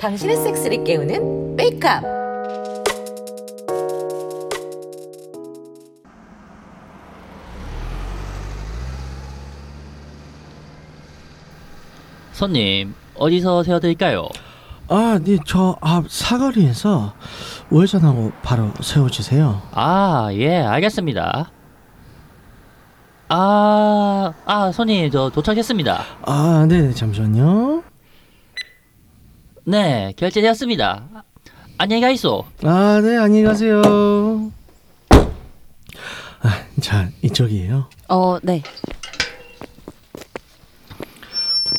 당신의 섹스를 깨우는 메이크업. 손님 어디서 세워드릴까요? 아, 네, 저 앞 사거리에서 우회전하고 바로 세워주세요. 아, 예, 알겠습니다. 아, 아, 손님, 저 도착했습니다. 아, 네, 잠시만요. 네, 결제되었습니다. 안녕히 가이소. 아, 네, 안녕히 가세요. 아, 자, 이쪽이에요. 어, 네.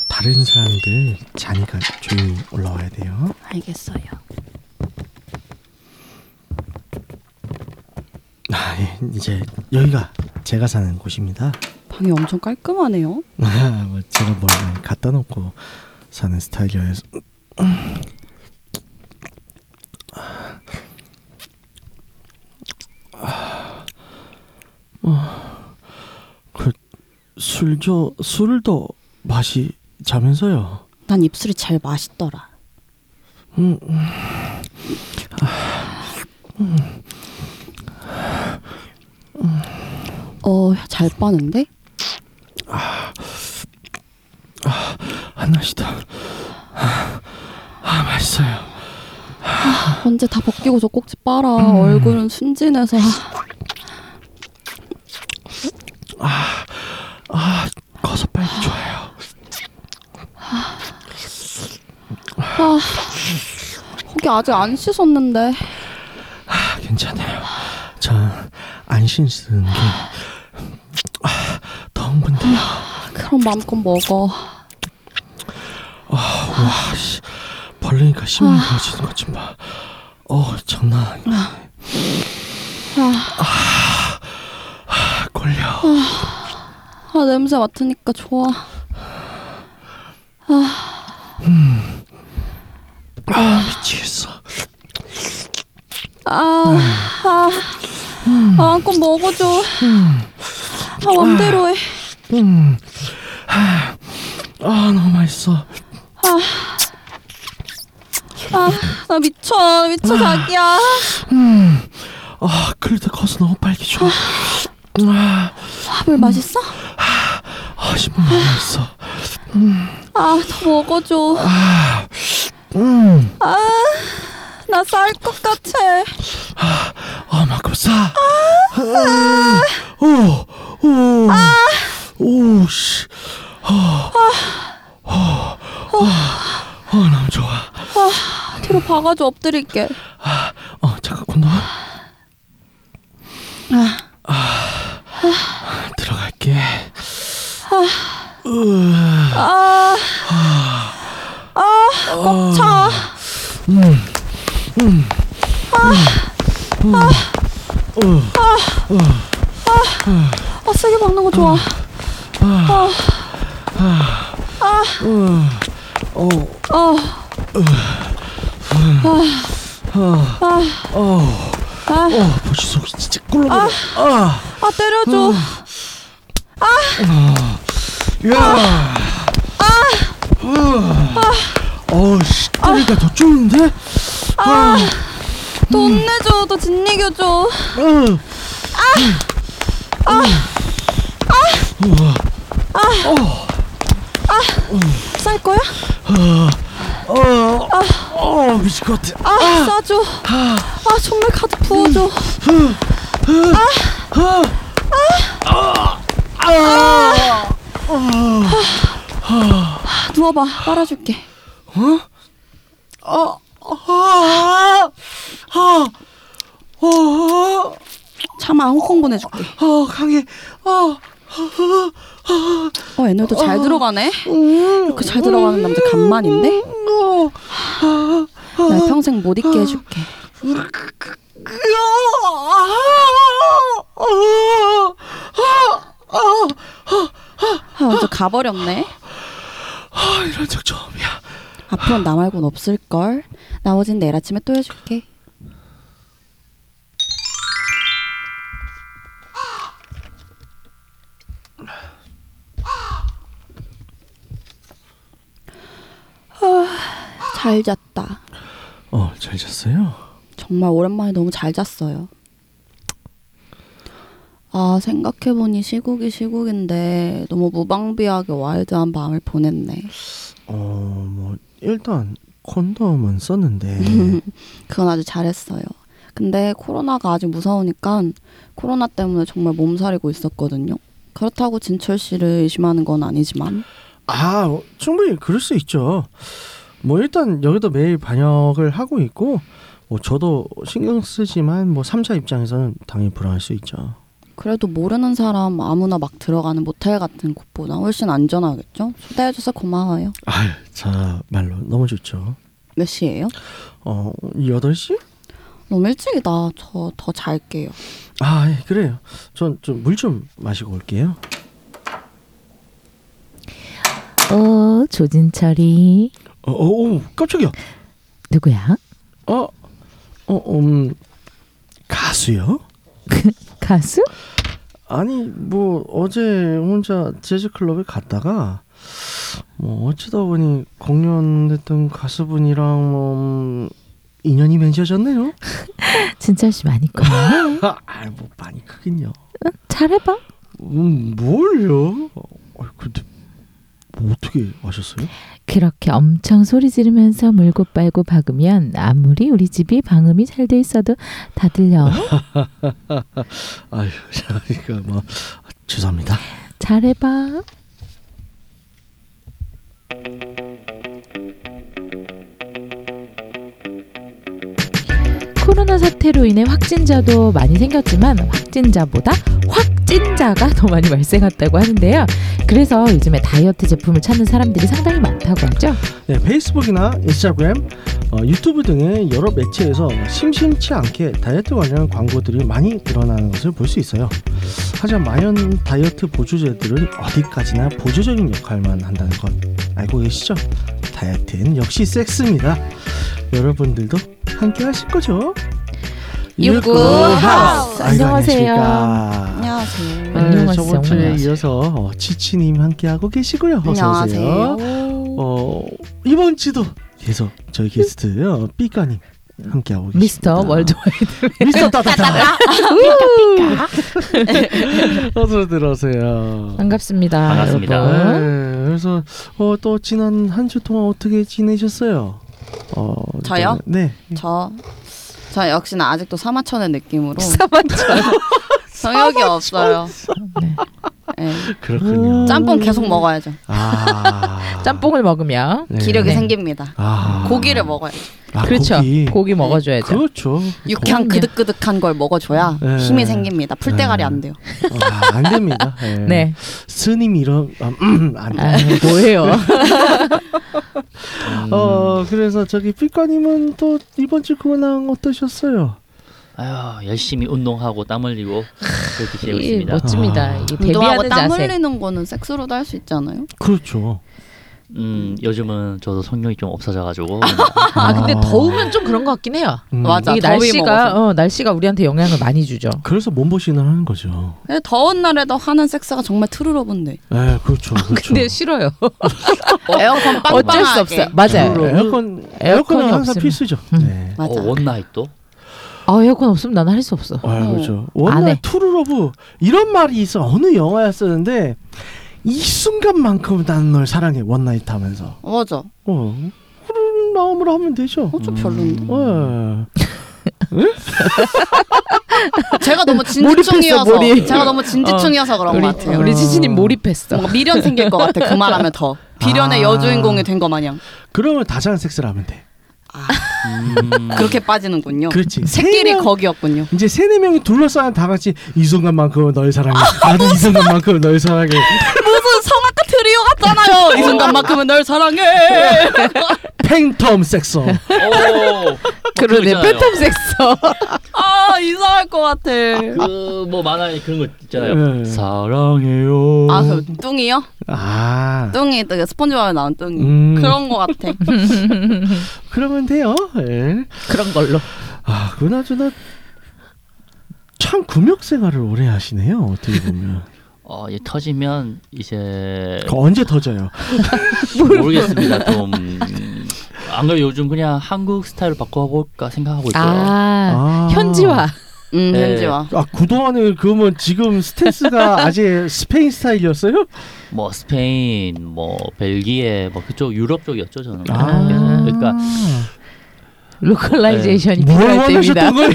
다른 사람들 자니까 조용히 올라와야 돼요. 알겠어요. 아, 예, 이제 여기가 제가 사는 곳입니다. 방이 엄청 깔끔하네요. 아, 뭐 제가 뭘 많이 갖다 놓고 사는 스타일이어서. 그 술저 술도 맛이 자면서요. 난 입술이 제일 맛있더라. 음, 어, 잘 빠는데? 하나씩 더. 아, 아 맛있어요. 언제 다 벗기고서 꼭지 빨아. 얼굴은 순진해서. 아 커서 빨리 좋아요. 아, 거기 아직 안 씻었는데. 아, 괜찮아요. 저안 씻는 게 아, 더 흥분돼요. 그럼 마음껏 먹어. 와, 씨. 벌레니까 심이 부어지는 것 좀 봐. 어, 장난 아니네. 아, 아, 걸려. 아, 냄새 맡으니까 좋아. 아, 미치겠어. 아, 아, 마음껏 먹어줘. 아, 맘대로 해. 음, 아, 아, 너무 맛있어. 아, 나 미쳐. 미쳐, 자기야. 음, 아, 클리터 커서 너무 빨개져. 아, 아, 물 맛있어? 아, 신문 너무 맛있어. 아, 더 먹어줘. 아, 음, 아, 나 쌀 것 같아. 아, 만큼 싸. 아, 오, 오, 오, 씨. 아, 아, 아, 아, 너무 좋아. 아, 뒤로 박아줘 엎드릴게. 아, 어, 잠깐 콘돔. 아, 들어갈게. 으아, 아, 아, 꽉 차. 음, 음, 음, 어, 아, 세게 박는 거 좋아. 아, 어, 어, 아, 어, 어, 아, 어, 벌써 속이 진짜 꿀렁거려. 아, 아, 때려줘. 야, 아, 어, 씨, 때리니까 더 쫄는데? 아, 돈 내줘. 너 진리겨줘. 응. 쌀 거야? 어, 어, 미칠 것 같아. 아, 싸줘. 아, 정말 가득 부어줘. 아, 누워봐. 빨아줄게. 아, 아, 아, 아, 참아, 홍콩 보내줄게. 아, 강해. 아, 어, 애널도 잘 들어가네. 이렇게 잘 들어가는 남자 간만인데? 나 평생 못 잊게 해줄게. 아, 완전 가버렸네. 아, 이런 적 처음이야. 앞으로는 나 말고는 없을걸. 나머진 내일 아침에 또 해줄게. 잘 잤다. 어, 잘 잤어요? 정말 오랜만에 너무 잘 잤어요. 아, 생각해보니 시국이 시국인데 너무 무방비하게 와일드한 밤을 보냈네. 어, 뭐 일단 콘돔은 썼는데 그건 아주 잘했어요. 근데 코로나가 아직 무서우니까 코로나 때문에 정말 몸살이고 있었거든요. 그렇다고 진철 씨를 의심하는 건 아니지만 아, 어, 충분히 그럴 수 있죠. 뭐 일단 여기도 매일 반역을 하고 있고 뭐 저도 신경 쓰지만 뭐 3자 입장에서는 당연히 불안할 수 있죠. 그래도 모르는 사람 아무나 막 들어가는 모텔 같은 곳보다 훨씬 안전하겠죠? 초대해줘서 고마워요. 아유, 자 말로 너무 좋죠. 몇 시예요? 어, 8시? 너무 일찍이다. 저 더 잘게요. 아, 예, 그래요. 전 좀 물 좀 마시고 올게요. 어, 조진철이 어, 어, 오, 깜짝이야. 누구야? 어, 어, 음, 가수요? 가수? 아니 뭐 어제 혼자 재즈 클럽에 갔다가 뭐 어쩌다 보니 공연했던 가수분이랑 뭐 음, 인연이 맺어졌네요. 진철 씨 많이 컸네. 아뭐 많이 크긴요. 잘해봐. 음 뭘요? 어, 근데 뭐 어떻게 아셨어요? 그렇게 엄청 소리 지르면서 물고 빨고 박으면 아무리 우리 집이 방음이 잘 돼 있어도 다 들려. 아유, 그러니까 뭐 죄송합니다. 잘해봐. 코로나 사태로 인해 확진자도 많이 생겼지만 확진자보다 확 진자가 더 많이 발생했다고 하는데요. 그래서 요즘에 다이어트 제품을 찾는 사람들이 상당히 많다고 하죠. 네, 페이스북이나 인스타그램, 어, 유튜브 등의 여러 매체에서 심심치 않게 다이어트 관련 광고들이 많이 늘어나는 것을 볼 수 있어요. 하지만 마연 다이어트 보조제들은 어디까지나 보조적인 역할만 한다는 것 알고 계시죠? 다이어트는 역시 섹스입니다. 여러분들도 함께 하실 거죠? 육구 하우스. 아이고, 안녕하세요. 안녕하십니까. 안녕하세요. 네, 안녕하세요. 저번 주에 안녕하세요. 이어서 어, 지치님 함께 하고 계시고요. 어서 안녕하세요. 오세요. 어 이번 주도 계속 저희 게스트 어, 삐까님 함께 하고 계십니다. Mr. Worldwide. 미스터 따따따. 어서 들어오세요. 반갑습니다. 반갑습니다. 네, 그래서 어, 또 지난 한 주 동안 어떻게 지내셨어요? 어, 저요? 네. 저, 저 역시나 아직도 사마천의 느낌으로 사만천. 성욕이 없어요. 네. 네. 그렇군요. 짬뽕 계속 먹어야죠. 아. 짬뽕을 먹으면 네. 기력이 네. 생깁니다. 아. 고기를 먹어야죠. 아, 그렇죠. 고기. 고기, 먹어줘야죠. 그렇죠. 육향 그럼요. 그득그득한 걸 먹어줘야 네. 힘이 생깁니다. 풀대가리 네. 안 돼요. 아, 안 됩니다. 네. 네. 스님 이런 아, 음, 안 돼. 아, 뭐예요? 어 그래서 저기 삐까님은 또 이번 주 근황 어떠셨어요? 아유 열심히 운동하고 땀 흘리고 그렇게 지내고 이 있습니다. 멋집니다. 아. 이 운동하고 땀 자세. 흘리는 거는 섹스로도 할 수 있잖아요. 그렇죠. 음 요즘은 저도 성욕이 좀 없어져가지고 아 근데 더우면 좀 그런 것 같긴 해요. 음, 맞아. 이 더위 날씨가 먹어서. 어, 날씨가 우리한테 영향을 많이 주죠. 그래서 몸보신을 하는 거죠. 근데 더운 날에도 하는 섹스가 정말 true love인데 네, 그렇죠, 그렇죠. 근데 싫어요. 에어컨 빵빵하게. 어쩔 수 없어요. 맞아요. 그리고 에어컨 에어컨은 항상 없으면. 필수죠. 음. 네. 맞아. 어, one night도 아 에어컨 없으면 나는 할수 없어. 아, 그렇죠. 안 원래 해. true love 이런 말이 있어 어느 영화였었는데 이 순간만큼 나는 널 사랑해 one night 하면서 맞아. 어 그런 마음으로 하면 되죠. 어, 좀 별론데. 네. 제가 너무 진지충이어서 몰입. 제가 너무 진지충이어서 그런 우리 것 같아요. 우리 지진님 몰입했어. 뭔가 미련 생길 것 같아. 그 말하면 더 비련의 아. 여주인공이 된 거 마냥 그러면 다자간 섹스를 하면 돼. 음, 그렇게 빠지는군요. 그렇지. 새끼리 세 명- 거기였군요. 이제 세네 명이 둘러싸인 다 같이 이 순간만큼은 널 사랑해. 나도 이 순간만큼은 널 사랑해. 무슨 성악 같잖아요. 이 순간만큼은 널 사랑해. 팬텀 섹서. 오, 그러네. 팬텀 섹서. 아 이상할 것 같아. 그뭐 만화에 그런 거 있잖아요. 네. 사랑해요. 아그 뚱이요? 아. 뚱이 그 스폰지밥에 나온 뚱이 음. 그런 것 같아. 그러면 돼요. 예. 그런 걸로. 아, 그나저나 참 금욕 생활을 오래 하시네요. 어떻게 보면. 어, 이제 터지면 이제 그 언제 터져요? 모르겠습니다. 좀 아, 안 그래 요즘 그냥 한국 스타일로 바꿔볼까 생각하고 있어요. 아, 아. 현지화. 음, 네. 현지화. 아 그동안에 그러면 지금 stance가 아직 스페인 스타일이었어요? 뭐 스페인, 뭐 벨기에, 뭐 그쪽 유럽 쪽이었죠 저는. 아. 그러니까 localization이 뭘 필요할 때입니다. 원하셨던 거예요?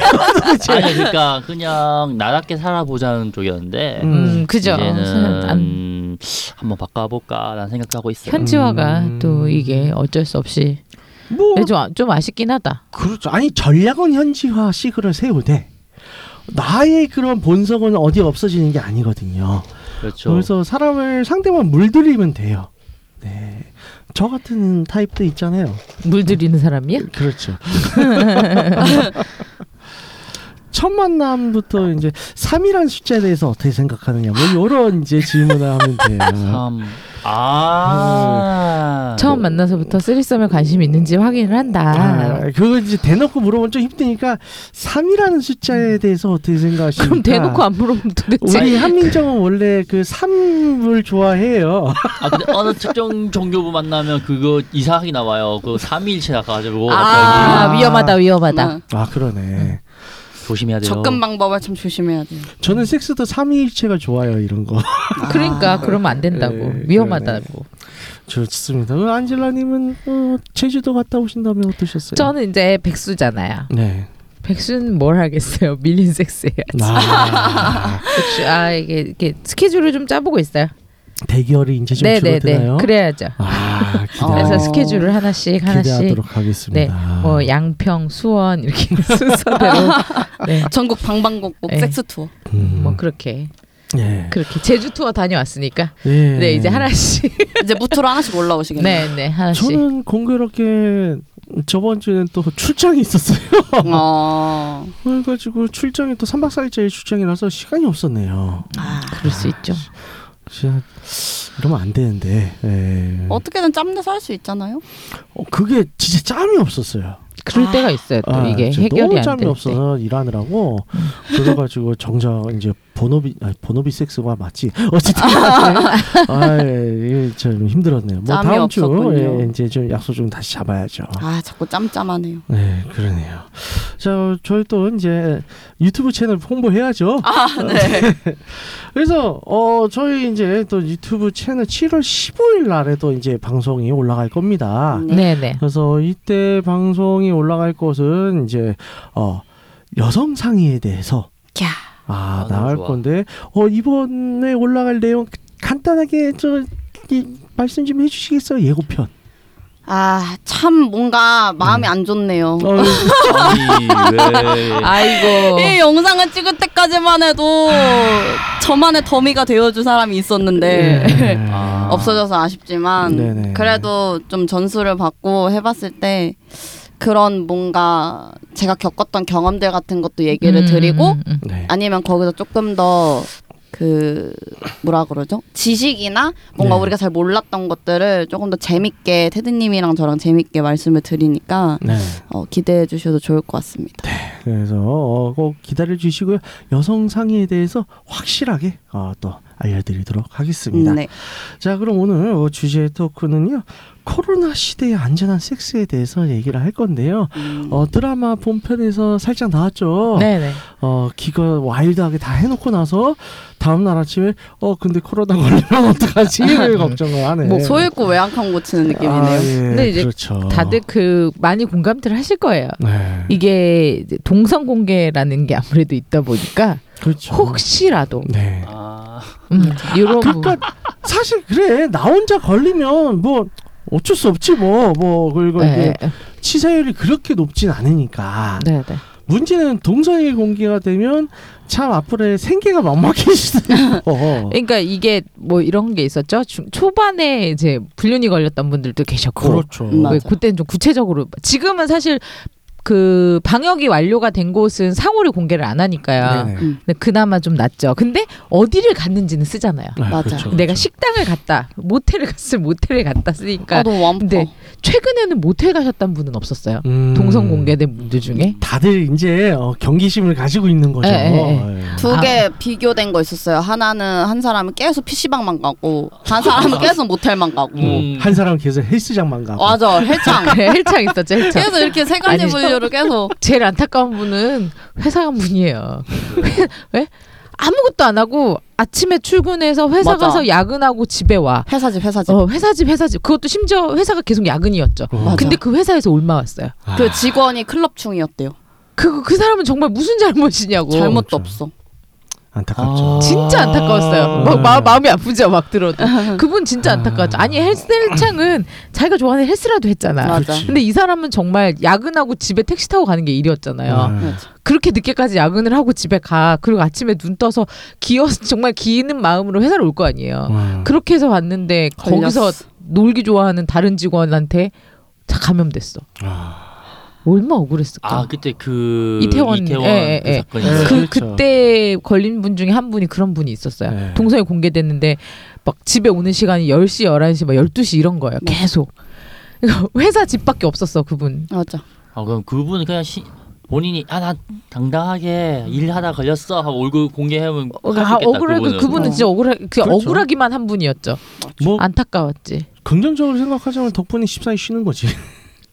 아니 그러니까 그냥 나답게 살아보자는 쪽이었는데 음. 음, 그죠. 이제는 안- 한번 바꿔볼까라는 생각하고 있어요. 현지화가 음. 또 이게 어쩔 수 없이 뭐 좀, 아- 좀 아쉽긴 하다. 그렇죠. 아니 전략은 현지화 시그를 세우되 나의 그런 본성은 어디 없어지는 게 아니거든요. 그렇죠. 그래서 사람을 상대만 물들이면 돼요. 네. 저 같은 타입도 있잖아요. 물들이는 사람이야? 그렇죠. 첫 만남부터 이제 3이라는 숫자에 대해서 어떻게 생각하느냐 뭐 이런 이제 질문을 하면 돼요. 참. 아. 처음 만나서부터 쓰리썸에 관심이 있는지 확인을 한다. 아, 그거 이제 대놓고 물어보면 좀 힘드니까 3이라는 숫자에 대해서 어떻게 생각하십니까? 그럼 대놓고 안 물어보면 도대체 우리 한민정은 원래 그 3을 좋아해요. 아 근데 어느 특정 종교부 만나면 그거 이상하게 나와요. 그 삼위일체 나가지고 아, 갑자기 위험하다 위험하다. 음. 아 그러네. 조심해야 돼요. 접근 방법을 좀 조심해야 돼요. 저는 섹스도 3위일체가 좋아요 이런 거. 그러니까 그러면 안 된다고 네, 위험하다고. 좋습니다. 그 안젤라님은 어, 제주도 갔다 오신다면 어떠셨어요? 저는 이제 백수잖아요. 네. 백수는 뭘 하겠어요? 밀린 섹스 해야지. 아, 아 이게 이게 스케줄을 좀 짜보고 있어요. 대결이 이제 좀 네네네. 줄어드나요? 그래야죠. 아, 그래서 어. 스케줄을 하나씩 하나씩. 기대하도록 네, 하겠습니다. 뭐 양평, 수원 이렇게 순서대로 네, 전국 방방곡곡 네. 섹스 투어. 음, 뭐 그렇게 예. 그렇게 제주 투어 다녀왔으니까 예. 네 이제 하나씩 이제 무트로 하나씩 올라오시겠네요. 네 네 하나씩 저는 공교롭게 저번 주에는 또 출장이 있었어요. 어. 그래가지고 출장이 또 3박 4일짜리 출장이라서 시간이 없었네요. 아. 그럴 수 있죠. 진짜 이러면 안 되는데. 예. 어떻게든 짬내서 할 수 있잖아요. 어, 그게 진짜 짬이 없었어요. 그럴 아. 때가 있어요. 또 아, 이게 진짜 해결이 너무 안 짬이 될 때. 없어서 일하느라고 그래가지고 정작 이제 본업이 아니 본업이 섹스가 맞지 어쨌든 아, 예, 좀 힘들었네요. 뭐 짬이 다음 주 없었군요. 예, 이제 좀 약속 좀 다시 잡아야죠. 아 자꾸 짬짬하네요. 네, 그러네요. 자, 저희 또 이제 유튜브 채널 홍보해야죠. 아 네. 그래서 어 저희 이제 또 유튜브 채널 7월 15일 날에도 이제 방송이 올라갈 겁니다. 네. 네네. 그래서 이때 방송이 올라갈 것은 이제 어 여성 상의에 대해서 야. 아 아, 나갈 좋아. 건데 어 이번에 올라갈 내용 간단하게 저 이, 말씀 좀 해주시겠어요 예고편. 아 참 뭔가 마음이 안 좋네요. 어, 아니 왜? 아이고. 이 영상을 찍을 때까지만 해도 저만의 더미가 되어줄 사람이 있었는데 네. 아. 없어져서 아쉽지만 네네. 그래도 좀 전수를 받고 해봤을 때 그런 뭔가 제가 겪었던 경험들 같은 것도 얘기를 음, 드리고 음, 음. 네. 아니면 거기서 조금 더 그 뭐라 그러죠 지식이나 뭔가 네. 우리가 잘 몰랐던 것들을 조금 더 재밌게 테드님이랑 저랑 재밌게 말씀을 드리니까 네. 어, 기대해 주셔도 좋을 것 같습니다. 그래서 어, 꼭 기다려 주시고요. 여성 상의에 대해서 확실하게 어, 또 알려드리도록 하겠습니다. 네. 자, 그럼 오늘 어, 주제 토크는요. 코로나 시대의 안전한 섹스에 대해서 얘기를 할 건데요. 음. 어, 드라마 본편에서 살짝 나왔죠. 네네. 어, 기가 와일드하게 다 해놓고 나서 다음 날 아침에 어 근데 코로나 걸리면 어떡하지? 걱정을 하네. 뭐 소잃고 외양간 고치는 느낌이네요. 아, 예, 근데 이제 그렇죠. 다들 그 많이 공감들 하실 거예요. 네. 이게 동성 공개라는 게 아무래도 있다 보니까 그렇죠. 혹시라도 네. 아, 음, 이런 부분. 그러니까 사실 그래 나 혼자 걸리면 뭐 어쩔 수 없지 뭐뭐 그리고 네, 이게 치사율이 그렇게 높진 않으니까 네, 네. 문제는 동성애 공개가 되면 참 앞으로의 생계가 있고 그러니까 이게 뭐 이런 게 있었죠. 중, 초반에 이제 불륜이 걸렸던 분들도 계셨고, 그렇죠 음, 맞아. 그때는 좀 구체적으로 지금은 사실 그 방역이 완료가 된 곳은 상호를 공개를 안 하니까요. 네네. 음. 근데 그나마 좀 낫죠. 근데 어디를 갔는지는 쓰잖아요. 아, 맞아. 그렇죠, 내가 그렇죠. 식당을 갔다, 모텔을 갔을 모텔을 갔다 쓰니까 아, 너무. 근데 최근에는 모텔 가셨던 분은 없었어요. 음. 동선 공개된 분들 중에. 다들 이제 어, 경기심을 가지고 있는 거죠. 예, 예, 예. 두 개 비교된 거 있었어요. 하나는 한 사람은 계속 PC방만 가고 한 사람은 계속 모텔만 가고. 음. 한 사람 계속 헬스장만 가고. 맞아 헬창. 그래, 헬창 있었죠, 헬창. 계속 이렇게 세 가지 아니, 분류를 계속. 제일 안타까운 분은 회사 간 분이에요. 왜? 아무것도 안 하고 아침에 출근해서 회사 맞아. 가서 야근하고 집에 와. 회사 집 회사 집. 어, 회사 집 회사 집. 그것도 심지어 회사가 계속 야근이었죠. 어. 맞아. 근데 그 회사에서 얼마 왔어요. 아. 그 직원이 클럽충이었대요. 그, 그 사람은 정말 무슨 잘못이냐고. 잘못도 그렇죠. 없어. 안타깝죠. 아. 진짜 안타까웠어요. 막 음. 마, 마음이 아프죠, 막 들어도. 그분 진짜 안타까웠죠. 아니 헬스 헬창은 자기가 좋아하는 헬스라도 했잖아. 맞아. 근데 이 사람은 정말 야근하고 집에 택시 타고 가는 게 일이었잖아요. 음. 맞아. 그렇게 늦게까지 야근을 하고 집에 가. 그리고 아침에 눈 떠서 기어 정말 기는 마음으로 회사를 올 거 아니에요. 음. 그렇게 해서 왔는데 거기서 걸렸어. 놀기 좋아하는 다른 직원한테 다 감염됐어. 아. 얼마 억울했을까. 아 그때 그 이태원, 이태원, 예, 그 예, 예. 사건이 예. 그 그렇죠. 그때 걸린 분 중에 한 분이 그런 분이 있었어요. 네. 동선이 공개됐는데 막 집에 오는 시간이 10시, 11시, 막 12시 이런 거예요. 맞아. 계속. 그러니까 회사 집 밖에 없었어, 그분. 맞아. 아 그럼 그분은 그냥 시, 본인이 아 나 당당하게 일하다 걸렸어 하고 얼굴 공개하면 어, 아, 억울해. 그분은. 그분은 어. 진짜 억울해. 그 그렇죠. 억울하기만 한 분이었죠. 뭐 안타까웠지. 긍정적으로 생각하자면 덕분에 14일 쉬는 거지.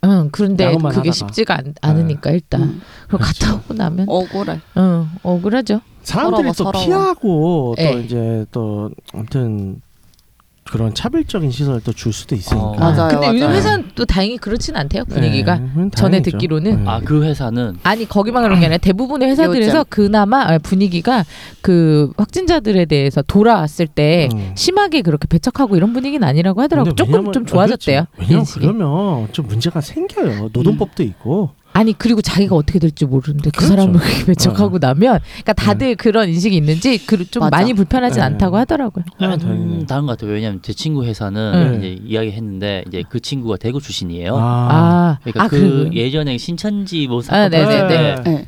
응, 그런데 그게 하다가. 쉽지가 않, 않으니까 일단. 음. 그리고 갔다 오고 나면 억울해. 응, 억울하죠. 사람들이 서러워, 또 서러워. 피하고 또 예. 이제 또 아무튼 그런 차별적인 시선을 또 줄 수도 있으니까. 어. 맞아요, 근데 요즘 맞아요. 회사는 또 다행히 그렇진 않대요, 분위기가. 네, 그건 전에 다행이죠. 듣기로는. 네. 아그 회사는 아니 거기만 그런 게 아니라 대부분의 회사들에서 요즘. 그나마 아, 분위기가 그 확진자들에 대해서 돌아왔을 때 음. 심하게 그렇게 배척하고 이런 분위기는 아니라고 하더라고. 근데 조금 왜냐면- 좀 아, 좋아졌대요. 그렇지. 왜냐면 인식이. 그러면 좀 문제가 생겨요. 노동법도 있고. 아니 그리고 자기가 어떻게 될지 모르는데 그 그렇죠. 사람을 배척하고 나면 그러니까 다들 그런 인식이 있는지 그 좀 맞아. 많이 불편하진 네. 않다고 하더라고요. 아. 음, 다른 것 같아요. 왜냐면 제 친구 회사는 네. 이제 이야기했는데 이제 그 친구가 대구 출신이에요. 아, 아, 그러니까 아 그 그래. 예전에 신천지 뭐 아, 사건. 터질 때 네.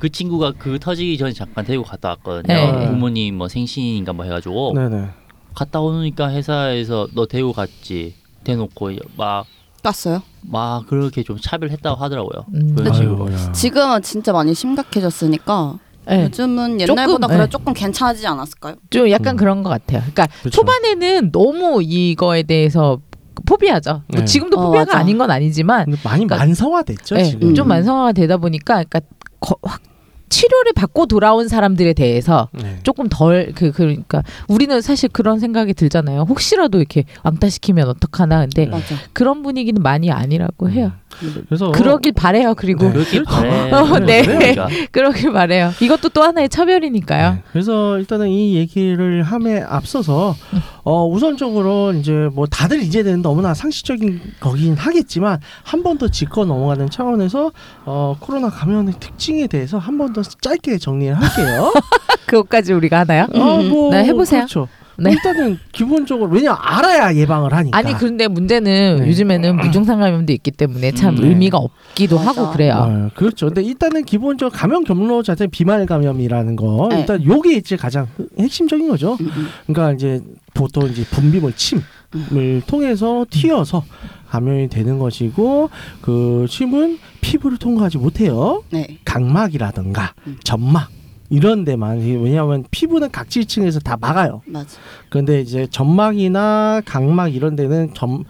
그 친구가 그 터지기 전에 잠깐 대구 갔다 왔거든요. 네. 부모님 뭐 생신인가 뭐 해가지고 네네. 갔다 오니까 회사에서 너 대구 갔지 대놓고 막 막 깠어요. 그렇게 좀 차별했다고 하더라고요. 음. 그 친구. 지금은 진짜 많이 심각해졌으니까 네. 요즘은 조금, 옛날보다 그래 네. 조금 괜찮아지지 않았을까요? 좀 약간 음. 그런 것 같아요. 그러니까 그렇죠. 초반에는 너무 이거에 대해서 포비하죠. 뭐 네. 지금도 어, 포비아가 맞아. 아닌 건 아니지만 많이 그러니까- 만성화됐죠 네, 지금. 좀 음. 만성화가 되다 보니까 그러니까 거- 확 치료를 받고 돌아온 사람들에 대해서 네. 조금 덜 그 그러니까 우리는 사실 그런 생각이 들잖아요. 혹시라도 이렇게 왕따시키면 어떡하나. 근데 네. 맞아. 그런 분위기는 많이 아니라고 해요. 그래서 그러길 바래요. 그리고 네. 그렇죠. 바래. 어, 네. 그러니까. 그러길 바래요. 이것도 또 하나의 차별이니까요. 네. 그래서 일단은 이 얘기를 함에 앞서서 어 우선적으로 이제 뭐 다들 이제는 너무나 상식적인 거긴 하겠지만 한 번 더 짚고 넘어가는 차원에서 어 코로나 감염의 특징에 대해서 한 번 더 짧게 정리를 할게요. 그것까지 우리가 하나요? 어, 뭐 네, 해보세요. 그렇죠. 네. 일단은 기본적으로 왜냐 알아야 예방을 하니까. 아니 그런데 문제는 네. 요즘에는 무증상 감염도 있기 때문에 참 음, 네. 의미가 없기도 맞아. 하고 그래요. 어, 그렇죠. 근데 일단은 기본적 으로 감염 경로 자체 비말 감염이라는 거 네. 일단 요게 이제 가장 핵심적인 거죠. 음, 음. 그러니까 이제 보통 이제 분비물 침을 통해서 튀어서 감염이 되는 것이고 그 침은 피부를 통과하지 못해요. 네. 각막이라든가 음. 점막 이런 데만 왜냐하면 피부는 각질층에서 다 막아요. 맞아. 그런데 이제 점막이나 각막 이런 데는 점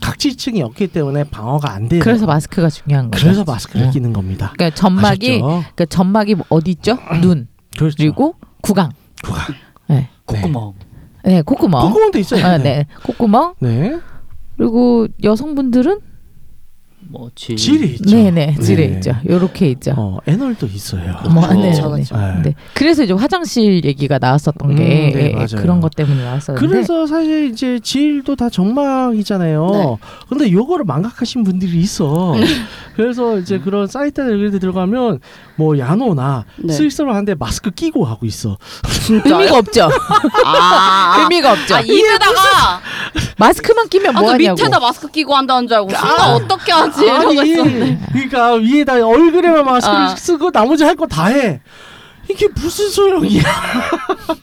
각질층이 없기 때문에 방어가 안 돼요. 그래서 마스크가 중요한 거죠. 그래서 마스크를 네. 끼는 겁니다. 그러니까 점막이 아셨죠? 그러니까 점막이 어디 있죠? 눈 그렇죠. 그리고 구강, 구강. 네, 콧구멍. 네 콧구멍, 콧구멍도 있어요. 아, 네 콧구멍 네. 그리고 여성분들은 뭐 질. 질이 있죠. 네네 질에 네. 있죠. 요렇게 있죠. 어, 애널도 있어요. 뭐, 그렇죠. 네, 네. 네. 네. 그래서 이제 화장실 얘기가 나왔었던 음, 게 네, 예, 맞아요. 그런 것 때문에 나왔었는데 그래서 사실 이제 질도 다 점막이잖아요. 네. 근데 요거를 망각하신 분들이 있어. 그래서 이제 그런 사이트 이런 데 들어가면 뭐 야노나 네. 스위스로 하는데 마스크 끼고 하고 있어. 의미가 없죠. 아, 아, 의미가 없죠. 아 입에다가 마스크만 끼면 아, 뭐그 하냐고. 밑에다 마스크 끼고 한다는 줄 알고 순간 어떻게 하지 이러고 아니, 있었는데 그러니까 위에다 얼굴에만 마스크를 아. 쓰고 나머지 할 거 다 해. 이게 무슨 소용이야?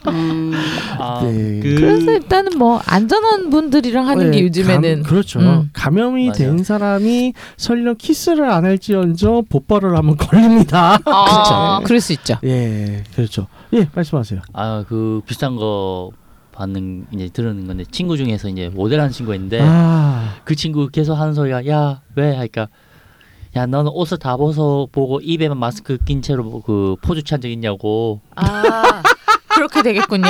음, 아, 네. 그 그래서 일단은 뭐 안전한 분들이랑 하는 게 네, 요즘에는 감, 그렇죠. 음. 감염이 맞아요. 된 사람이 설령 키스를 안 할지언정 보빠를 하면 걸립니다. 아, 그럴 수 있죠. 예, 그렇죠. 예, 말씀하세요. 아, 그 비싼 거 받는 이제 들은 건데 친구 중에서 이제 모델하는 친구가 있는데 아, 그 친구 계속 하는 소리가 야 왜 하니까 야 너는 옷을 다 벗어 보고 입에만 마스크 낀 채로 그 포즈 취한 적 있냐고 아 그렇게 되겠군요.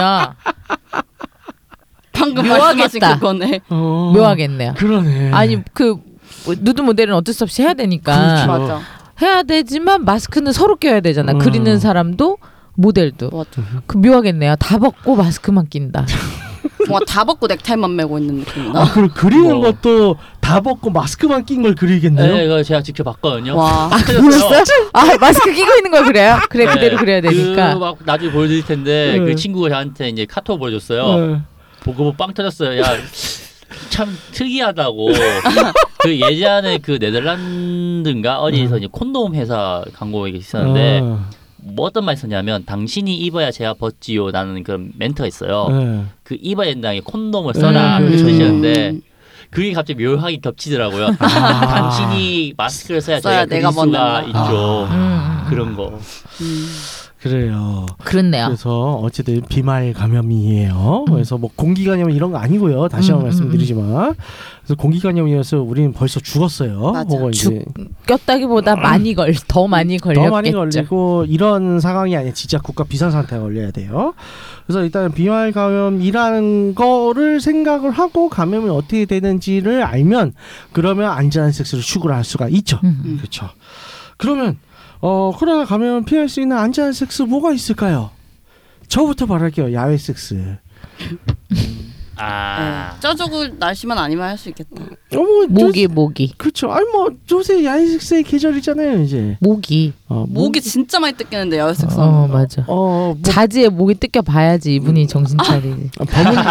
방금 묘하겠다. 그거네. 어, 묘하겠네요. 그러네. 아니 그 누드 모델은 어쩔 수 없이 해야 되니까 그렇죠. 맞아. 해야 되지만 마스크는 서로 껴야 되잖아. 음. 그리는 사람도 모델도 맞아. 그 묘하겠네요. 다 벗고 마스크만 낀다. 뭔가 다 벗고 넥타이만 메고 있는 느낌이다. 아, 그럼 그리는 뭐. 것도 다 벗고 마스크만 낀 걸 그리겠네요. 네, 그거 제가 직접 봤거든요. 와. 보셨어요? 아 마스크 끼고 있는 거 그래요? 그래 네, 그대로 그래야 되니까. 그 막 나중에 보여드릴 텐데 네. 그 친구가 저한테 이제 카톡 보여줬어요. 네. 보고 빵 터졌어요. 야 참 특이하다고. 그 예전에 그 네덜란드인가 어디서 음. 이제 콘돔 회사 광고가 있었는데 어, 뭐 어떤 말이 있었냐면 당신이 입어야 제가 벗지요 라는 그런 멘트가 있어요. 네. 그 입어야 된다는 게 콘돔을 써라 음, 그렇게 음. 전시하는데 그게 갑자기 묘하게 겹치더라고요. 아. 당신이 마스크를 써야 써야 저희가 내가 그릴 수가 벗는다. 있죠. 음, 음. 그런 거. 음. 그래요. 그렇네요. 그래서 어쨌든 비말 감염이에요. 그래서 뭐 공기 감염 이런 거 아니고요. 다시 한번 음, 말씀드리지만 그래서 공기 감염이어서 우리는 벌써 죽었어요. 맞아. 이제 꼈다기보다 많이 걸 더 많이 걸렸겠죠. 더 많이 걸리고 이런 상황이 아니라 진짜 국가 비상 상태가 걸려야 돼요. 그래서 일단 비말 감염이라는 거를 생각을 하고 감염이 어떻게 되는지를 알면 그러면 안전한 섹스를 추구를 할 수가 있죠. 음. 그렇죠. 그러면 어 코로나 감염 피할 수 있는 안전한 섹스 뭐가 있을까요? 저부터 말할게요. 야외 섹스. 아. 네. 쪄주고 날씨만 아니면 할 수 있겠다. 어머 모기 모기 그렇죠. 아니 뭐 요새 야외 섹스의 계절이잖아요. 이제. 모기. 어, 목이 진짜 많이 뜯기는데 야외 섹스. 어 맞아. 어 뭐, 자지에 모기 뜯겨 봐야지 이분이 정신 차리지. 버물리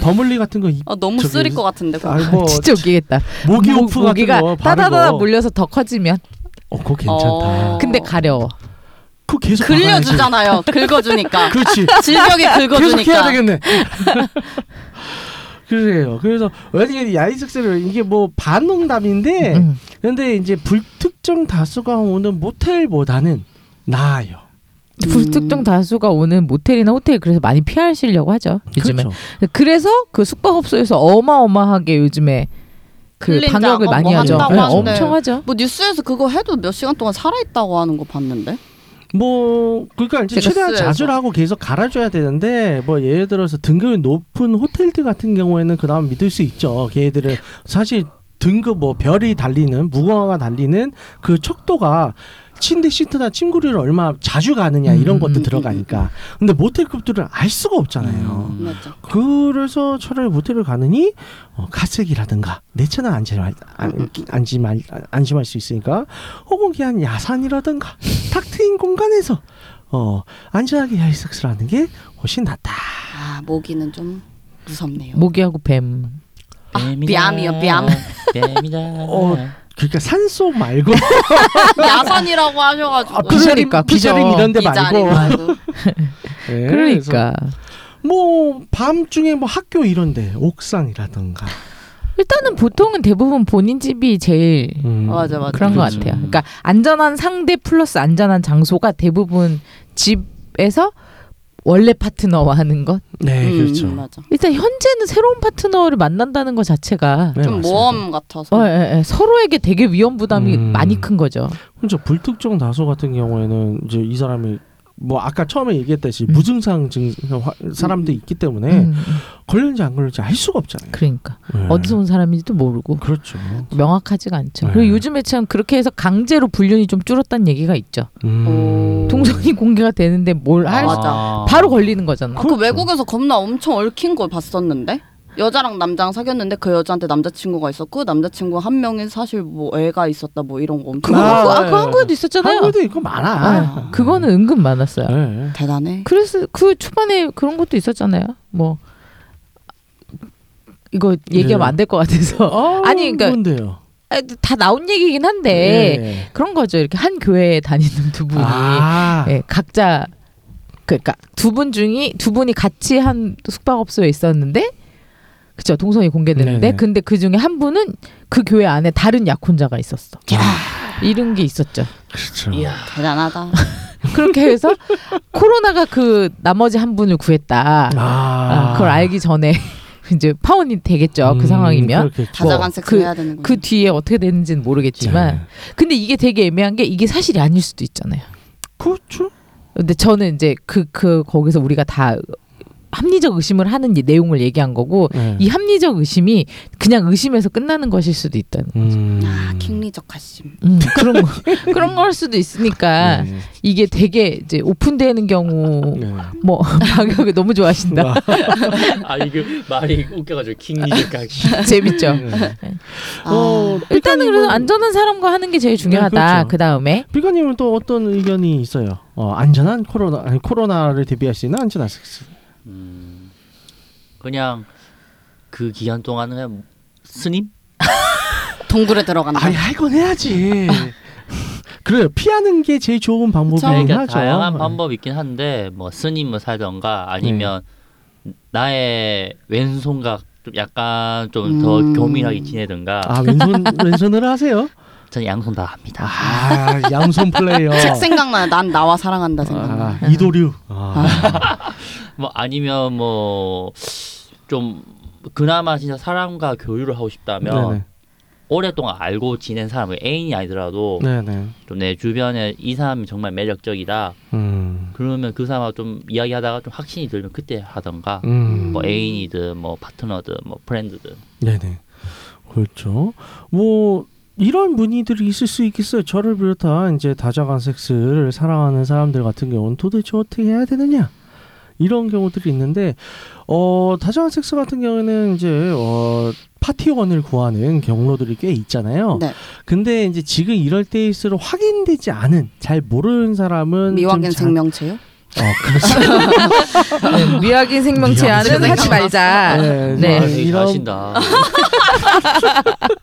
버물리 같은 거 입- 아, 너무 저기- 쓰릴 것 같은데. 아니 뭐 진짜 웃기겠다. 모기 모- 오프 모기가 같은 거 따다다다 바르고. 물려서 더 커지면 어, 그거 괜찮다. 어. 근데 가려워. 그거 계속 박아야지. 긁려주잖아요. 긁어주니까. 그렇지. 질벽에 계속 해야 긁어주니까. 되겠네. 그래요. 그래서 야외 섹스를 이게 뭐 반농담인데 음. 근데 이제 불특정 다수가 오는 모텔보다는 나아요. 음. 불특정 다수가 오는 모텔이나 호텔 그래서 많이 피하시려고 하죠 요즘에. 그렇죠. 그래서 그 숙박업소에서 어마어마하게 요즘에 그 클린 방역을 작업 많이 뭐 하죠. 한다고 네, 하는데. 엄청 하죠. 뭐 뉴스에서 그거 해도 몇 시간 동안 살아 있다고 하는 거 봤는데. 뭐 그러니까 이제 최대한 쓰여서. 자주 하고 계속 갈아줘야 되는데 뭐 예를 들어서 등급이 높은 호텔들 같은 경우에는 그다음 믿을 수 있죠. 걔들은 사실 등급 뭐 별이 달리는 무궁화가 달리는 그 척도가 침대 시트나 침구리를 얼마 자주 가느냐 이런 음, 것도 음, 들어가니까 근데 모텔급들은 알 수가 없잖아요. 음. 맞아. 그래서 차라리 모텔을 가느니 어, 가색이라든가 내처는 안심할 안, 안심할 안심할 수 있으니까 혹은 그냥 야산이라든가 탁 트인 공간에서 어 안전하게 야외 섹스를 하는 게 훨씬 낫다. 아 모기는 좀 무섭네요. 모기하고 뱀. 아, 뱀이다. 뱀이요, 뱀. 뱀이다. 어, 그러니까 산소 말고 야산이라고 하셔가지고. 아, 그러니까, 피자림 그죠. 이런 데이 자리 말고 말고. 네, 그러니까 뭐 밤중에 뭐 학교 이런데 옥상이라든가 일단은 보통은 대부분 본인 집이 제일 음, 맞아, 맞아. 그런 것 그렇죠. 같아요. 그러니까 안전한 상대 플러스 안전한 장소가 대부분 집에서 원래 파트너와 하는 것. 네 음, 그렇죠. 맞아. 일단 현재는 새로운 파트너를 만난다는 것 자체가 네, 좀 맞습니다. 모험 같아서. 어, 예, 예. 서로에게 되게 위험 부담이 음. 많이 큰 거죠. 그렇죠. 불특정 다수 같은 경우에는 이제 이 사람이 뭐 아까 처음에 얘기했듯이 음. 무증상 증 화- 사람도 있기 때문에 음, 음. 걸렸는지 안 걸렸는지 알 수가 없잖아요. 그러니까 네. 어디서 온 사람인지도 모르고 그렇죠. 명확하지가 않죠. 네. 그리고 요즘에 참 그렇게 해서 강제로 불륜이 좀 줄었다는 얘기가 있죠. 음. 오. 동선이 공개가 되는데 뭘할 맞아. 바로 걸리는 거잖아. 아, 그 그렇죠. 외국에서 겁나 엄청 얽힌 걸 봤었는데 여자랑 남자랑 사귀었는데 그 여자한테 남자친구가 있었고 남자친구 한 명이 사실 뭐 애가 있었다 뭐 이런 거 엄청 그거 아, 그, 아, 네. 그 한국에도 있었잖아요. 한국에도 있고 많아. 아, 그거는 은근 많았어요. 네. 대단해. 그래서 그 초반에 그런 것도 있었잖아요. 뭐 이거 얘기하면 네. 안될 것 같아서 어, 아니, 그러니까- 뭔데요? 아, 다 나온 얘기긴 한데 네. 그런 거죠. 이렇게 한 교회에 다니는 두 분이 아, 예, 각자 그러니까 두 분 중이 두 분이 같이 한 숙박업소에 있었는데 그쵸 동선이 공개되는데 네네. 근데 그 중에 한 분은 그 교회 안에 다른 약혼자가 있었어. 이런 게 있었죠. 그렇죠. 이야. 대단하다. 그렇게 해서 코로나가 그 나머지 한 분을 구했다. 아, 그걸 알기 전에 이제 파혼이 되겠죠. 그 음, 상황이면. 그렇겠죠. 다자간 섹스 그- 해야 되는 거. 그 뒤에 어떻게 되는지는 모르겠지만 네. 근데 이게 되게 애매한 게 이게 사실이 아닐 수도 있잖아요. 그렇죠. 근데 저는 이제 그 그 거기서 우리가 다 합리적 의심을 하는 이 내용을 얘기한 거고 네. 이 합리적 의심이 그냥 의심에서 끝나는 것일 수도 있다는 거. 음. 아, 킹리적 가심. 음, 그런 거 그런 걸 수도 있으니까 네. 이게 되게 이제 오픈되는 경우 네. 뭐 방역을 너무 좋아하신다. 아 이게 말이 웃겨가지고 킹리적 각시. 재밌죠. 네. 아, 어, 일단은 그래서 안전한 사람과 하는 게 제일 중요하다. 그렇죠. 그 다음에 삐가님은 또 어떤 의견이 있어요? 어, 안전한 코로나 아니 코로나를 대비할 수 있는 안전한 섹스. 음, 그냥 그 기간 동안 그냥 스님? 동굴에 들어간다. 아니 할 건 해야지. 그래요. 피하는 게 제일 좋은 방법이긴 그러니까 하죠. 다양한 네. 방법이 있긴 한데 뭐 스님을 살던가 아니면 나의 왼손과 좀 약간 좀 더 음. 교민하게 지내든가 아 왼손 왼손으로 하세요? 저는 양손 다 합니다. 아 양손 플레이어. 책 생각나요. 난 나와 사랑한다 생각나. 아, 이도류. 아, 뭐 아니면 뭐 좀 그나마 진짜 사람과 교류를 하고 싶다면 네네. 오랫동안 알고 지낸 사람을 애인이 아니더라도. 좀 내 주변에 이 사람이 정말 매력적이다. 음. 그러면 그 사람하고 좀 이야기하다가 좀 확신이 들면 그때 하던가 음. 뭐 애인이든 뭐 파트너든 뭐 프렌드든 네네. 그렇죠. 뭐 이런 문의들이 있을 수 있겠어요. 저를 비롯한 이제 다자간 섹스를 사랑하는 사람들 같은 경우는 도대체 어떻게 해야 되느냐? 이런 경우들이 있는데 어 다자간 섹스 같은 경우에는 이제 어 파티원을 구하는 경로들이 꽤 있잖아요. 네. 근데 이제 지금 이럴 때일수록 확인되지 않은 잘 모르는 사람은 미확인 좀 자- 생명체요? 어 그렇죠. 네, 미확인 생명체 안은 하지 말자. 네, 네. 아, 네, 되게 이런 잘하신다.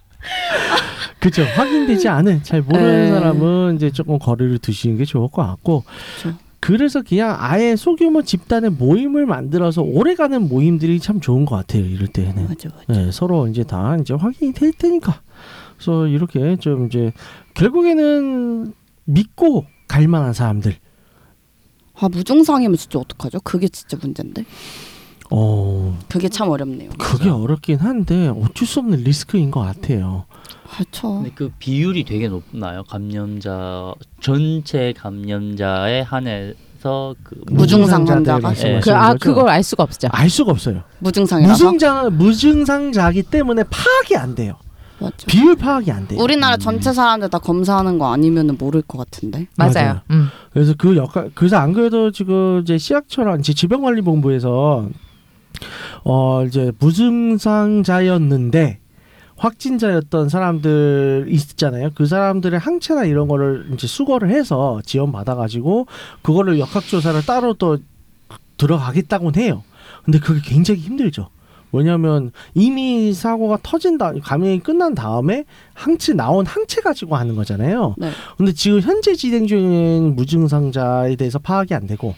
그죠 확인되지 않은 잘 모르는 네. 사람은 이제 조금 거리를 두시는 게 좋을 것 같고 그렇죠. 그래서 그냥 아예 소규모 집단의 모임을 만들어서 오래가는 모임들이 참 좋은 것 같아요 이럴 때는 맞아 맞아. 네, 서로 이제 다 이제 확인이 될 테니까 그래서 이렇게 좀 이제 결국에는 믿고 갈 만한 사람들 아 무증상이면 진짜 어떡하죠? 그게 진짜 문제인데. 어 그게 참 어렵네요. 그게 어렵긴 한데 어쩔 수 없는 리스크인 것 같아요 그렇죠. 근데 그 비율이 되게 높나요? 감염자 전체 감염자에 한해서 그 무증상 환자가? 말씀하시는 그, 아? 그걸 알 수가 없죠. 알 수가 없어요 무증상이라서. 무증장 무증상자기 때문에 파악이 안 돼요. 맞아. 비율 파악이 안 돼요. 우리나라 전체 사람들 다 검사하는 거 아니면은 모를 것 같은데. 맞아요. 맞아요. 음. 그래서 그 역할 그래서 안 그래도 지금 이제 시약처랑 이제 질병관리본부에서 어 이제 무증상자였는데 확진자였던 사람들 있잖아요. 그 사람들의 항체나 이런 거를 이제 수거를 해서 지원 받아가지고 그거를 역학조사를 따로 또 들어가겠다고는 해요. 근데 그게 굉장히 힘들죠. 왜냐하면 이미 사고가 터진 다 감염이 끝난 다음에 항체 나온 항체 가지고 하는 거잖아요. 네. 근데 지금 현재 진행 중인 무증상자에 대해서 파악이 안 되고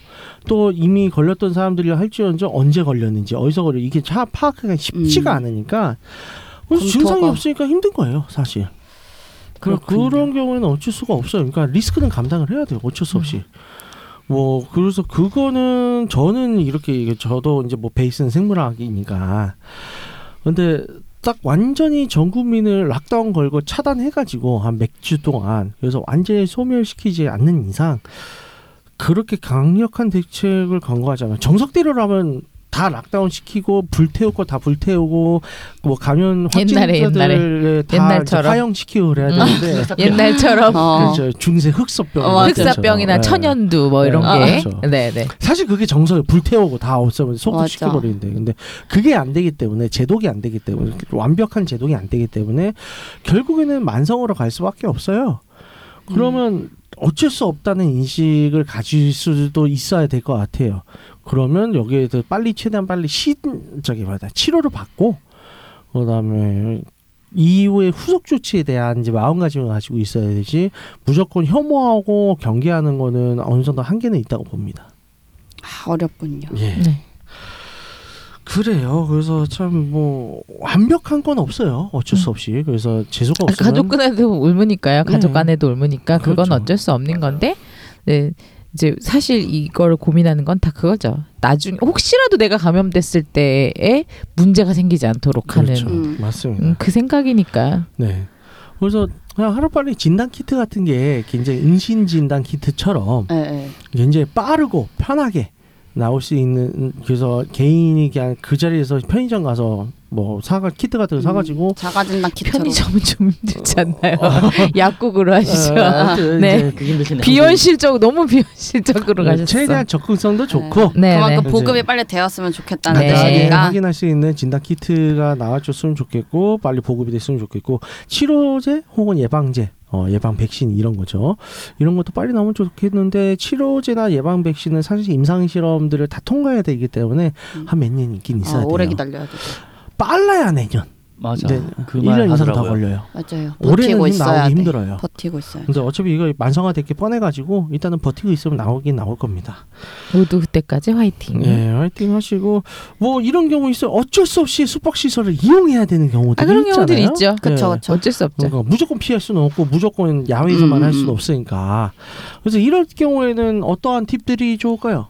또 이미 걸렸던 사람들이 할지언정 언제 걸렸는지 어디서 걸려 이게 차 파악하기가 쉽지가 음. 않으니까 증상이 없으니까 힘든 거예요, 사실. 그 그렇군요. 그런 경우에는 어쩔 수가 없어요. 그러니까 리스크는 감당을 해야 돼요. 어쩔 수 없이. 음. 뭐 그래서 그거는 저는 이렇게 저도 이제 뭐 베이스는 생물학이니까 근데 딱 완전히 전 국민을 lockdown 걸고 차단해가지고 한 몇 주 동안 그래서 완전히 소멸시키지 않는 이상 그렇게 강력한 대책을 강구하자면 정석대로라면 다 lockdown 시키고 불태울 거 다 불태우고 뭐 감염 옛날에, 확진자들을 다 옛날처럼. 화형 시키고 그래야 음. 되는데 옛날처럼 어. 그렇죠 중세 흑사병 어. 흑사병이나 네. 천연두 뭐 이런 네, 게. 그렇죠. 네, 네. 사실 그게 정석을 불태우고 다 없애면 맞아. 소급시켜버리는데 근데 그게 안 되기 때문에 제독이 안 되기 때문에 완벽한 제독이 안 되기 때문에 결국에는 만성으로 갈 수밖에 없어요. 그러면 어쩔 수 없다는 인식을 가질 수도 있어야 될 것 같아요. 그러면 여기에 더 빨리 최대한 빨리 시 저기 뭐다 치료를 받고 그다음에 이후에 후속 조치에 대한 이제 마음가짐을 가지고 있어야 되지 무조건 혐오하고 경계하는 거는 어느 정도 한계는 있다고 봅니다. 어렵군요. 예. 네. 그래요. 그래서 참 뭐 완벽한 건 없어요. 어쩔 수 없이. 그래서 재수가 아, 없으면 가족 간에도 울무니까요. 가족 네. 간에도 울무니까 그건 그렇죠. 어쩔 수 없는 건데 네. 이제 사실 이걸 고민하는 건 다 그거죠. 나중에 혹시라도 내가 감염됐을 때에 문제가 생기지 않도록 그렇죠. 하는 음. 맞습니다. 음, 그 생각이니까. 네. 그래서 그냥 하루빨리 진단 키트 같은 게 굉장히 은신 진단 키트처럼 예, 예. 굉장히 빠르고 편하게 나올 수 있는 그래서 개인이 그냥 그 자리에서 편의점 가서 뭐 사가 키트 같은 거 사가지고 음, 자가진단 키트로. 편의점은 좀 힘들지 않나요? 약국으로 하시죠. 어, 아무튼 네. 비현실적 너무 비현실적으로 가셨어. 최대한 접근성도 좋고 네, 그만큼 네. 보급이 이제 빨리 되었으면 좋겠다는 네. 뜻이니까. 확인할 수 있는 진단 키트가 나와줬으면 좋겠고 빨리 보급이 됐으면 좋겠고 치료제 혹은 예방제 어, 예방 백신 이런 거죠. 이런 것도 빨리 나오면 좋겠는데 치료제나 예방 백신은 사실 임상 실험들을 다 통과해야 되기 때문에 음. 한몇 년 있긴 있어야 어, 돼요. 오래 기다려야 돼. 빨라야 내년. 맞아. 이제 그말 1년 이상 더. 걸려요. 맞아요. 올해는 버티고 힘 있어야 나오기 돼. 힘들어요. 버티고 있어요. 근데 어차피 이거 만성화될 게 뻔해가지고 일단은 버티고 있으면 나오긴 나올 겁니다. 모두 그때까지 화이팅. 예, 화이팅 하시고 뭐 이런 경우 있어요. 어쩔 수 없이 숙박 시설을 이용해야 되는 경우들이 아 그런 있잖아요. 경우들이 있죠. 그쵸, 예. 그쵸. 어쩔 수 없죠. 그러니까 무조건 피할 수는 없고 무조건 야외에서만 음, 할 수는 음. 없으니까. 그래서 이럴 경우에는 어떠한 팁들이 좋을까요?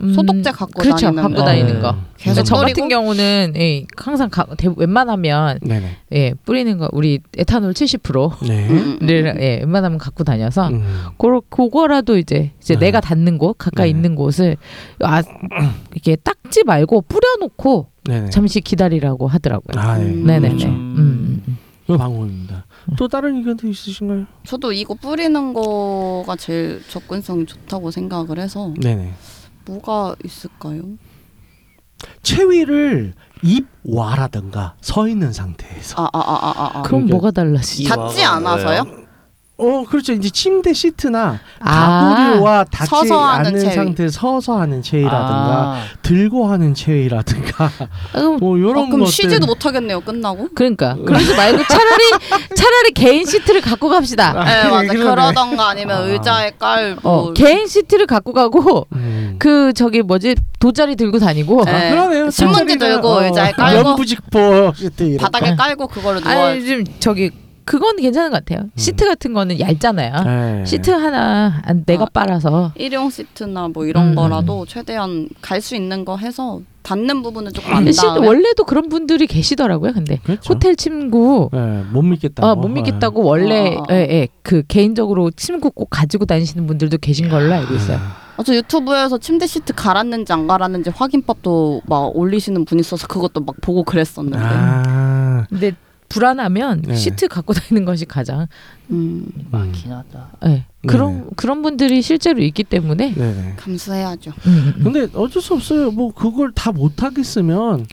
음, 소독제 갖고 그렇죠. 다니는 갖고 거. 다니는 거. 네. 계속 저 뿌리고? 같은 경우는 예, 항상 가, 대, 웬만하면 네네. 예, 뿌리는 거 우리 에탄올 70%를 네. 음, 음, 음. 예, 웬만하면 갖고 다녀서 음. 그 그거라도 이제 이제 네. 내가 닿는 곳 가까이 네. 있는 곳을 아 이렇게 닦지 말고 뿌려놓고 네네. 잠시 기다리라고 하더라고요. 아, 네. 음. 네네네. 그렇죠. 음. 음. 그 방법입니다. 또 다른 의견도 있으신가요? 저도 이거 뿌리는 거가 제일 접근성이 좋다고 생각을 해서 네네. 뭐가 있을까요? 체위를 입와라든가 서 있는 상태에서. 아 아 아 아 아. 아. 그럼 그러니까 뭐가 달라지죠? 닿지 않아서요? 어, 그렇죠. 이제 침대 시트나 아. 가구류와 닿지 서서 하는 않는 체위. 상태에 서 서서 하는 체위라든가 아, 들고 하는 체위라든가 아, 그럼 뭐 이런 어, 그럼 것들. 쉬지도 못하겠네요. 끝나고. 그러니까 그러지 말고 차라리 차라리 개인 시트를 갖고 갑시다. 아, 네 맞아. 그러네. 그러던가 아니면 아. 의자에 깔고. 어, 개인 시트를 갖고 가고 음. 그 저기 뭐지 돗자리 들고 다니고 네. 아, 그러네요. 신문지 돗자리가, 들고 의자에 깔고. 연부직포 시트 이런 바닥에 네. 깔고 그거를 누워. 아니 좀 저기 그건 괜찮은 것 같아요. 시트 같은 거는 얇잖아요. 네. 시트 하나 안- 내가 아. 빨아서 일회용 시트나 뭐 이런 음. 거라도 최대한 갈 수 있는 거 해서 닿는 부분은 조금 안 근데 닿으면 원래도 그런 분들이 계시더라고요. 근데 그렇죠. 호텔 침구 네, 못 믿겠다. 어, 못 믿겠다고 원래 어. 예, 예, 그 개인적으로 침구 꼭 가지고 다니시는 분들도 계신 걸로 알고 있어요. 아, 저 유튜브에서 침대 시트 갈았는지 안 갈았는지 확인법도 막 올리시는 분 있어서 그것도 막 보고 그랬었는데. 아, 근데 불안하면 네. 시트 갖고 다니는 것이 가장 음, 많긴 하다. 예, 그런 그런 분들이 실제로 있기 때문에 네네. 감수해야죠. 음, 음. 근데 어쩔 수 없어요. 뭐 그걸 다 못 하겠으면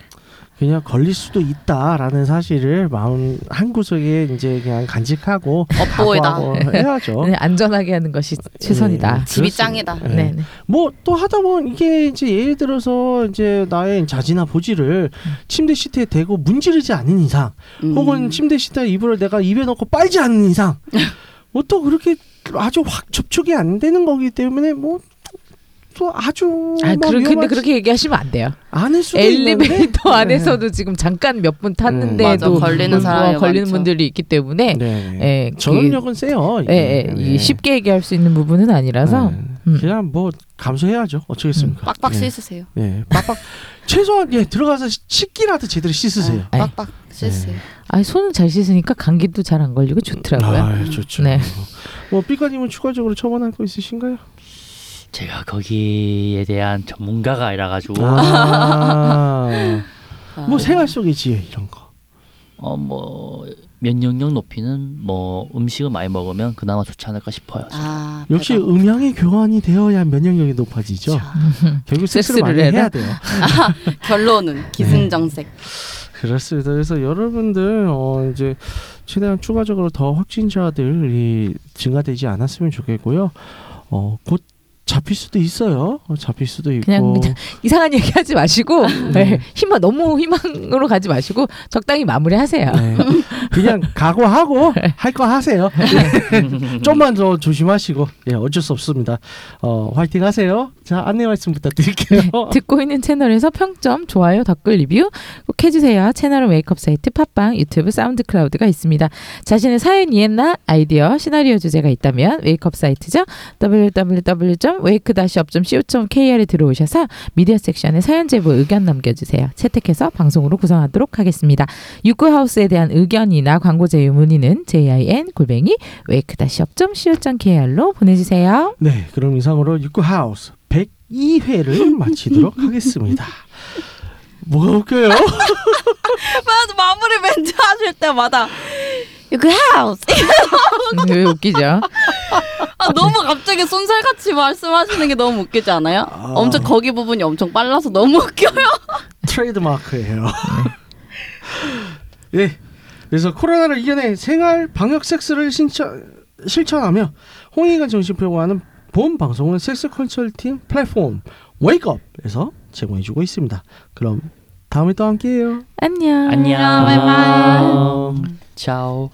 그냥 걸릴 수도 있다라는 사실을 마음 한 구석에 이제 그냥 간직하고 업보에다. 해야죠. 그냥 안전하게 하는 것이 최선이다. 네. 집이. 짱이다. 네. 네. 네. 뭐또 하다 보면 이게 이제 예를 들어서 이제 나의 자지나 보지를 침대 시트에 대고 문지르지 않는 이상 음. 혹은 침대 시트에 이불을 내가 입에 넣고 빨지 않는 이상 뭐 또 그렇게 아주 확 접촉이 안 되는 거기 때문에 뭐 또 아주 아, 뭐 그러, 근데 그렇게 얘기하시면 안 돼요. 않을 수도 엘리베이터 네. 안에서도 지금 잠깐 몇 분 탔는데도 맞아, 걸리는 뭐 사람이 걸리는 많죠. 분들이 있기 때문에 네. 예, 전원력은 세요. 그, 예, 예, 이 쉽게 얘기할 수 있는 부분은 아니라서 네. 음. 그냥 뭐 감수해야죠. 어쩌겠습니까? 빡빡 네. 씻으세요. 예, 빡빡 최소한 예 들어가서 시- 씻기라도 제대로 씻으세요. 네. 빡빡 씻으세요. 아, 손은 잘 씻으니까 감기도 잘 안 걸리고 좋더라고요. 아, 좋죠. 네. 뭐 삐까님은 추가적으로 첨언할 거 있으신가요? 제가 거기에 대한 전문가가 아니라 가지고 아, 아. 뭐 생활 속의 지혜 이런 거. 어뭐 면역력 높이는 뭐 음식을 많이 먹으면 그나마 좋지 않을까 싶어요. 아, 역시 배가- 음양의 교환이 되어야 면역력이 높아지죠. 자, 결국 섹스를 섹스를 많이? 해야 돼요. 결론은 기승정색. 그렇습니다. 그래서 여러분들 어 이제 최대한 추가적으로 더 확진자들이 증가되지 않았으면 좋겠고요. 어곧 잡힐 수도 있어요. 어, 잡힐 수도 있고. 그냥 그냥 이상한 얘기 하지 마시고 네. 네, 희망 너무 희망으로 가지 마시고 적당히 마무리하세요. 네. 그냥 각오하고 할 거 하세요. 네. 좀만 더 조심하시고 예, 어쩔 수 없습니다. 어, 화이팅 하세요. 자 안내 말씀 부탁드릴게요. 듣고 있는 채널에서 평점, 좋아요, 댓글 리뷰 꼭 해주세요. 채널은 웨이크업 사이트, 팟빵, 유튜브, 사운드 클라우드가 있습니다. 자신의 사연이나 아이디어, 시나리오 주제가 있다면 웨이크업 사이트죠. www.wake-up.co.kr에 들어오셔서 미디어 섹션에 사연 제보 의견 남겨주세요. 채택해서 방송으로 구성하도록 하겠습니다. 육구하우스에 대한 의견이나 광고 제휴 문의는 jin 골뱅이 wake-up.co.kr로 보내주세요. 네, 그럼 이상으로 육구 하우스 102회를 마치도록 하겠습니다. 뭐가 웃겨요? 마무리 멘트 하실 때마다 그 하우스 왜 웃기죠? 아, 너무 갑자기 쏜살같이 말씀하시는 게 너무 웃기지 않아요? 아. 엄청 거기 부분이 엄청 빨라서 너무 웃겨요. 트레이드 마크예요. 네. 그래서 코로나를 이겨내 생활 방역 섹스를 신청, 실천하며 홍익인간 정신 추구하는 본 방송은 섹스 컨설팅 플랫폼 웨이크업에서 제공해주고 있습니다. 그럼 다음에 또 함께해요. 안녕. 안녕. 바이바이. 차오.